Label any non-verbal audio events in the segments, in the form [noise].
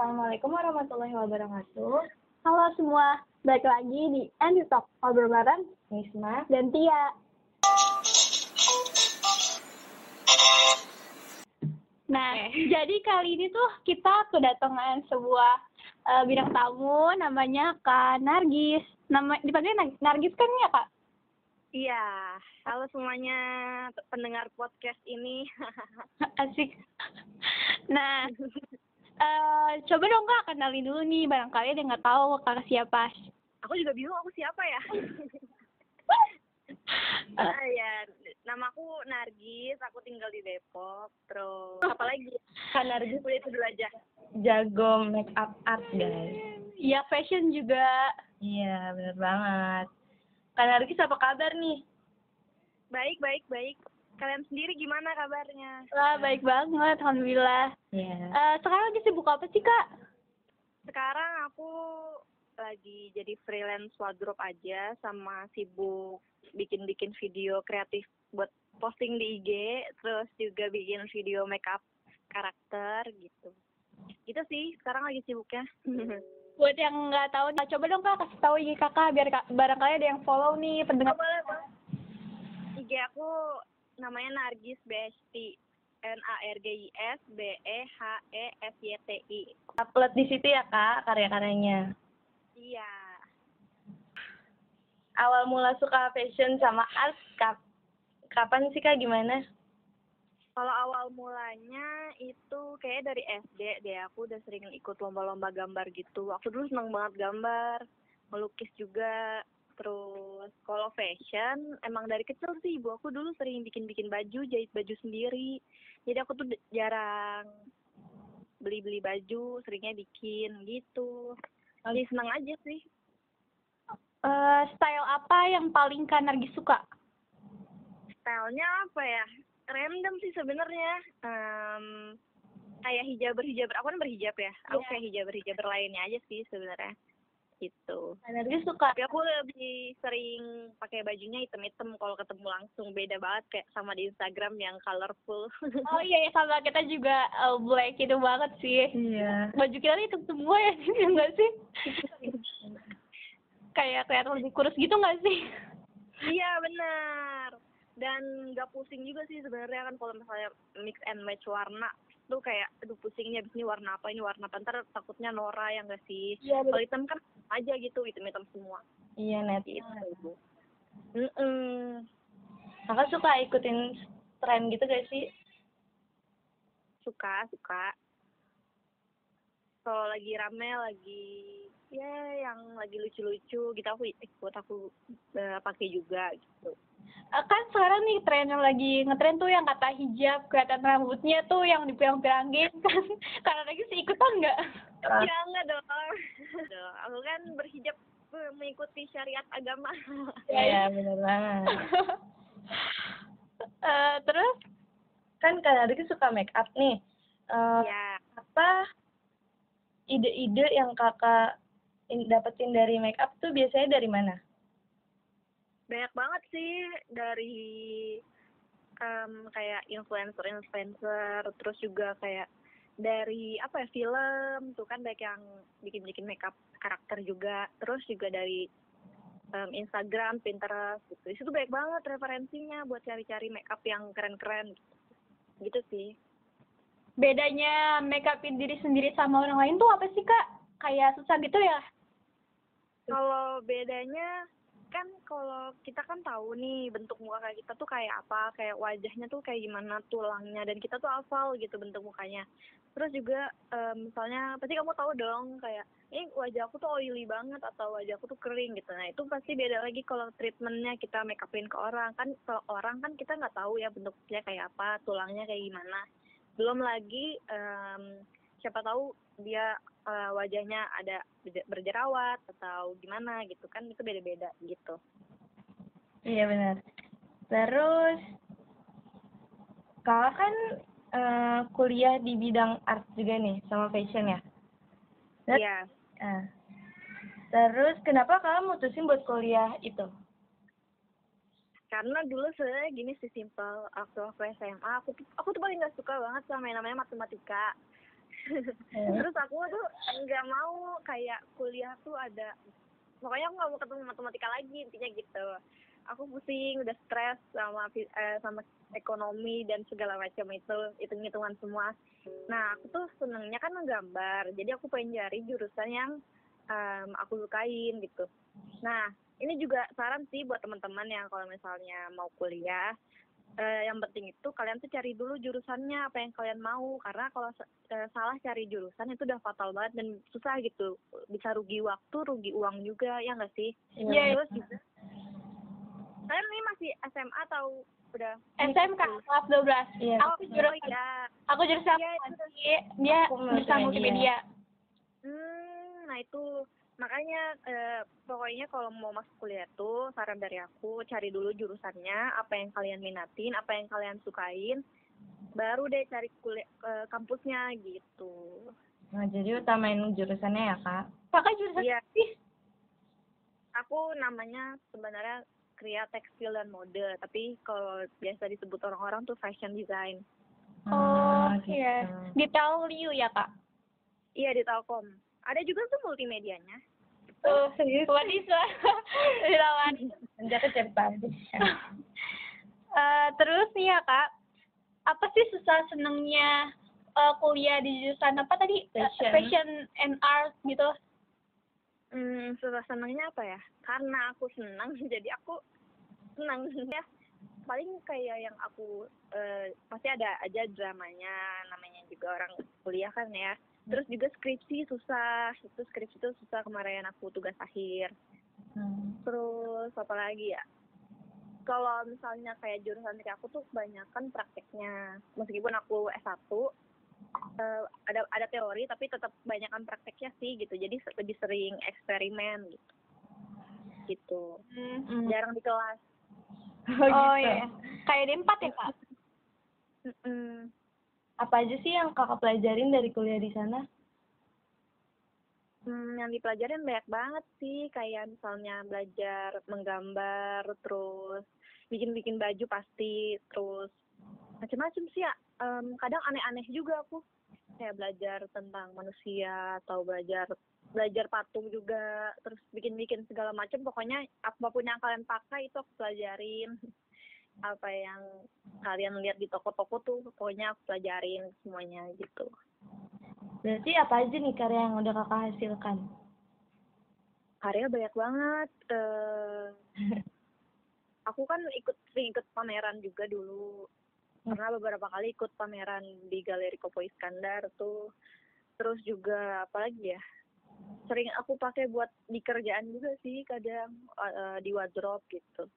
Assalamualaikum warahmatullahi wabarakatuh. Halo semua, balik lagi di Andy Talk, ngobrol bareng Nisma. dan Tia. Nah, jadi kali ini tuh kita kedatangan sebuah eh, bidang tamu namanya Kak Nargis. Nama dipanggil Nar- Nargis kan ya, Kak? Iya, halo semuanya pendengar podcast ini. [laughs] Asik. Nah, eh, coba dong Kak kenalin dulu nih, barangkali ada yang nggak tahu Kakak siapa. aku juga bingung aku siapa ya. Eh, [laughs] ah, ya, nama aku Nargis, aku tinggal di Depok. Terus apa lagi? Kak Nargis Udah itu dulu aja. jago make up art, guys. ya fashion juga. Iya, bener banget. Kak Nargis apa kabar nih? Baik, baik, baik. Kalian sendiri gimana kabarnya? Wah, baik banget, alhamdulillah. Iya. Eh, sekarang lagi sibuk apa sih Kak? Sekarang aku lagi jadi freelance wardrobe aja sama sibuk bikin-bikin video kreatif buat posting di IG, terus juga bikin video makeup karakter gitu. Gitu sih, sekarang lagi sibuknya. [laughs] Buat yang nggak tahu, nah, coba dong Kak kasih tahu IG Kakak biar Kak, barangkali ada yang follow nih pendengar. boleh, boleh. IG aku namanya Nargis Besti. N A R G I S B E H E S Y T I. Upload di situ ya, Kak, karya-karyanya. Iya. Awal mula suka fashion sama art, kap kapan sih, Kak? Gimana? Kalau awal mulanya itu kayak dari SD deh aku udah sering ikut lomba-lomba gambar gitu. Aku dulu seneng banget gambar, melukis juga. Terus kalau fashion emang dari kecil sih ibu aku dulu sering bikin-bikin baju, jahit baju sendiri. Jadi aku tuh jarang beli-beli baju, seringnya bikin gitu. Jadi seneng aja sih. Eh, style apa yang paling Kak Nargis suka? Stylenya apa ya? Random sih sebenarnya. Em, kayak hijaber hijaber. Aku kan berhijab ya. Aku Iya. kayak hijaber hijaber lainnya aja sih sebenarnya. Gitu. Nargis suka Tapi aku lebih sering pakai bajunya hitam-hitam kalau ketemu langsung beda banget kayak sama di Instagram yang colorful. Oh iya, ya, sama kita juga eh, black itu banget sih. Iya. Baju kita itu semua ya, [laughs] ya nggak sih? Kayak kelihatan lebih kurus gitu nggak sih? iya benar. Dan nggak pusing juga sih sebenarnya kan kalau misalnya mix and match warna tuh kayak aduh pusingnya abis ini warna apa ini warna apa. Ntar takutnya Nora yang nggak sih? Iya, kalau hitam kan aja gitu hitam-hitam semua. Iya, net. gitu. Mm-mm. Kakak suka ikutin tren gitu gak sih? suka suka. Kalau lagi rame lagi ya yang lagi lucu-lucu gitu aku ikut aku eh, pakai juga gitu kan sekarang nih tren yang lagi ngetren tuh yang kata hijab, kelihatan rambutnya tuh yang dipirang-pirangin [laughs] kan. Karena lagi sih ikutan nggak? Ah. ya enggak dong aku kan berhijab eh, mengikuti syariat agama [laughs] Iya, bener banget. [laughs] Eh, terus Kan Kak Nargis suka make up nih. Eh, ya apa ide-ide yang kakak in- dapetin dari make up tuh biasanya dari mana? Banyak banget sih dari em, kayak influencer-influencer terus juga kayak dari apa ya film tuh kan banyak yang bikin-bikin makeup karakter juga terus juga dari em, Instagram, Pinterest gitu. Di situ banyak banget referensinya buat cari-cari makeup yang keren-keren gitu. Gitu sih. bedanya make upin diri sendiri sama orang lain tuh apa sih kak? Kayak susah gitu ya? Kalau bedanya kan kalau kita kan tahu nih bentuk muka kayak kita tuh kayak apa, kayak wajahnya tuh kayak gimana tulangnya dan kita tuh hafal gitu bentuk mukanya. Terus juga em, misalnya pasti kamu tahu dong kayak ini wajah aku tuh oily banget atau wajah aku tuh kering gitu. Nah itu pasti beda lagi kalau treatmentnya kita make upin ke orang kan kalau orang kan kita nggak tahu ya bentuknya kayak apa, tulangnya kayak gimana. Belum lagi em, siapa tahu dia eh, wajahnya ada berjerawat atau gimana gitu kan itu beda-beda gitu. Iya benar. Terus kakak kan eh, kuliah di bidang art juga nih sama fashion ya. Terus, Iya. eh, terus kenapa kakak mutusin buat kuliah itu? Karena dulu sebenarnya gini sih simpel waktu aku SMA aku aku tuh paling nggak suka banget sama yang namanya matematika. Terus aku tuh nggak mau kayak kuliah tuh ada pokoknya aku nggak mau ketemu matematika lagi intinya gitu. Aku pusing udah stres sama eh, sama ekonomi dan segala macam itu hitung hitungan semua. Nah aku tuh senengnya kan menggambar jadi aku pengen cari jurusan yang em, aku sukain gitu. Nah ini juga saran sih buat teman-teman yang kalau misalnya mau kuliah eh, yang penting itu kalian tuh cari dulu jurusannya apa yang kalian mau. Karena kalau eh, salah cari jurusan itu udah fatal banget dan susah gitu. Bisa rugi waktu rugi uang juga ya nggak sih? Iya, terus juga. Kalian ini masih SMA atau udah? SMK kelas 12 Iya. aku oh jurusan iya. aku jurusan Iya, aplikasi, dia Aku jurusan multimedia. multimedia. Hmm, nah itu makanya eh, pokoknya kalau mau masuk kuliah tuh saran dari aku cari dulu jurusannya apa yang kalian minatin apa yang kalian sukain baru deh cari kuliah eh, kampusnya gitu Nah, jadi utamain jurusannya ya, Kak. kakak jurusan Iya. sih aku namanya sebenarnya kria tekstil dan mode tapi kalau biasa disebut orang-orang tuh fashion design oh gitu. iya di Telliu ya kak iya di Telkom ada juga tuh multimedianya tuh Wadiswa [laughs] relawan padi. [laughs] Eh, terus nih ya kak apa sih susah senengnya eh, kuliah di jurusan apa tadi Eh, Fashion. fashion and art gitu Hmm, susah senangnya apa ya? Karena aku senang, [laughs] jadi aku senang ya. Paling kayak yang aku eh, pasti ada aja dramanya, namanya juga orang kuliah kan ya. Terus juga skripsi susah, itu skripsi itu susah kemarin aku tugas akhir. Hmm. Terus apa lagi ya? Kalau misalnya kayak jurusan kayak aku tuh kebanyakan prakteknya. Meskipun aku S1, eh, ada ada teori tapi tetap kebanyakan prakteknya sih gitu. Jadi lebih sering eksperimen gitu. Gitu. Hmm. Jarang di kelas. Oh, oh gitu. iya kayak D4 ya kak Mm-mm. Apa aja sih yang kakak pelajarin dari kuliah di sana? Hmm, yang dipelajarin banyak banget sih, kayak misalnya belajar menggambar, terus bikin-bikin baju pasti, terus macam-macam sih ya. Em, kadang aneh-aneh juga aku, kayak belajar tentang manusia atau belajar belajar patung juga, terus bikin-bikin segala macam. Pokoknya apa pun yang kalian pakai itu aku pelajarin. [laughs] Apa yang kalian lihat di toko-toko tuh, pokoknya aku pelajarin semuanya gitu. Berarti apa aja nih karya yang udah kakak hasilkan? karya banyak banget [laughs] eh aku kan ikut sering ikut pameran juga dulu Hmm. pernah beberapa kali ikut pameran di galeri Kopo Iskandar tuh terus juga apa lagi ya sering aku pakai buat di kerjaan juga sih kadang eh, di wardrobe gitu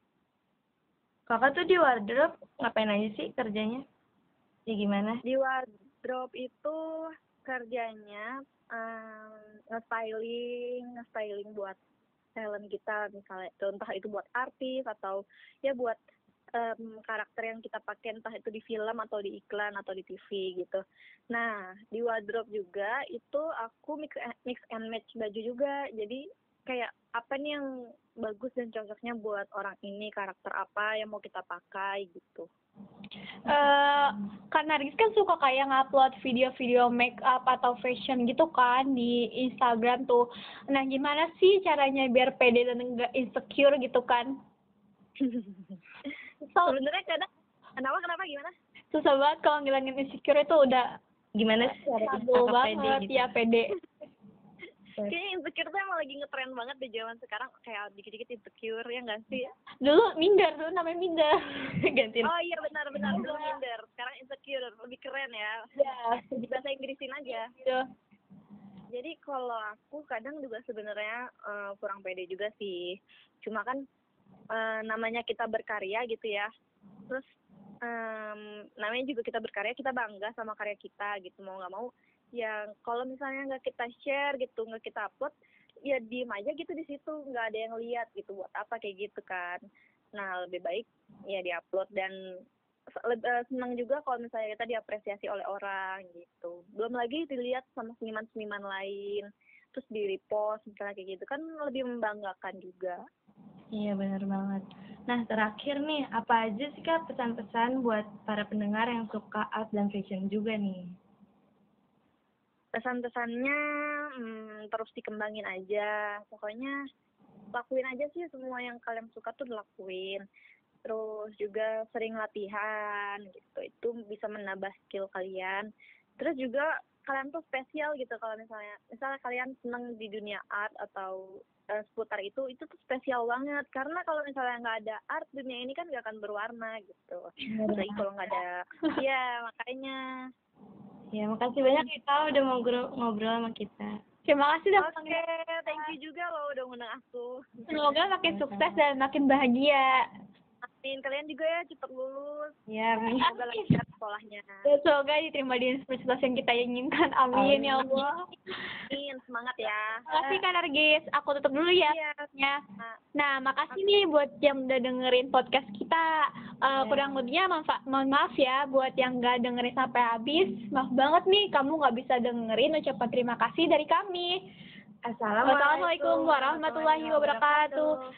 Kakak tuh di wardrobe ngapain aja sih kerjanya? Ya gimana? di wardrobe itu kerjanya um, nge-styling nge-styling buat talent kita misalnya entah itu buat artis atau ya buat em, karakter yang kita pakai entah itu di film atau di iklan atau di TV gitu. Nah di wardrobe juga itu aku mix mix and match baju juga. Jadi kayak apa nih yang bagus dan cocoknya buat orang ini karakter apa yang mau kita pakai gitu. eh Kak Nargis kan suka kayak ngupload video-video make up atau fashion gitu kan di Instagram tuh. Nah, gimana sih caranya biar pede dan enggak insecure gitu kan? So, [laughs] Sebenarnya kadang kenapa kenapa gimana? susah banget kalau ngilangin insecure itu udah Gimana sih cara banget gitu? ya pede. Kayaknya insecure tuh emang lagi ngetren banget di zaman sekarang kayak dikit-dikit insecure ya nggak sih? Dulu minder, dulu namanya minder. [laughs] Gantiin. Oh iya benar-benar belum minder. Sekarang insecure lebih keren ya. Ya, Di bahasa Inggrisin aja. gitu. Jadi kalau aku kadang juga sebenarnya eh, kurang pede juga sih. Cuma kan eh, namanya kita berkarya gitu ya. Terus em, namanya juga kita berkarya, kita bangga sama karya kita gitu mau nggak mau. Yang kalau misalnya nggak kita share gitu, nggak kita upload, ya diem aja gitu di situ, nggak ada yang lihat gitu buat apa kayak gitu kan. Nah lebih baik ya diupload dan eh, senang juga kalau misalnya kita diapresiasi oleh orang gitu. Belum lagi dilihat sama seniman-seniman lain, terus di repost misalnya kayak gitu kan lebih membanggakan juga. Iya benar banget. Nah terakhir nih, apa aja sih kak pesan-pesan buat para pendengar yang suka art dan fashion juga nih? Pesan-pesannya hmm, terus dikembangin aja. Pokoknya lakuin aja sih semua yang kalian suka tuh dilakuin. Terus juga sering latihan gitu itu bisa menambah skill kalian. Terus juga kalian tuh spesial gitu kalau misalnya misalnya kalian seneng di dunia art atau eh, seputar itu itu tuh spesial banget. Karena kalau misalnya nggak ada art dunia ini kan nggak akan berwarna gitu. Apalagi kalau nggak ada ya makanya Ya, makasih banyak kita udah ngobrol ngobrol sama kita. Terima kasih udah oke thank you juga loh udah ngundang aku Semoga makin sukses dan makin bahagia. Amin kalian juga ya cepet lulus Ya, amin. semoga lancar sekolahnya Dan semoga diterima di universitas yang kita inginkan. Amin ya Allah. amin semangat ya Makasih Kak Nargis. Aku tutup dulu ya. iya Ya. Nah, Nah, makasih nih buat yang udah dengerin podcast kita. Eh, Kurang lebihnya mohon maaf ya buat yang nggak dengerin sampai habis. Maaf banget nih kamu nggak bisa dengerin ucapan terima kasih dari kami. Assalamualaikum warahmatullahi wabarakatuh.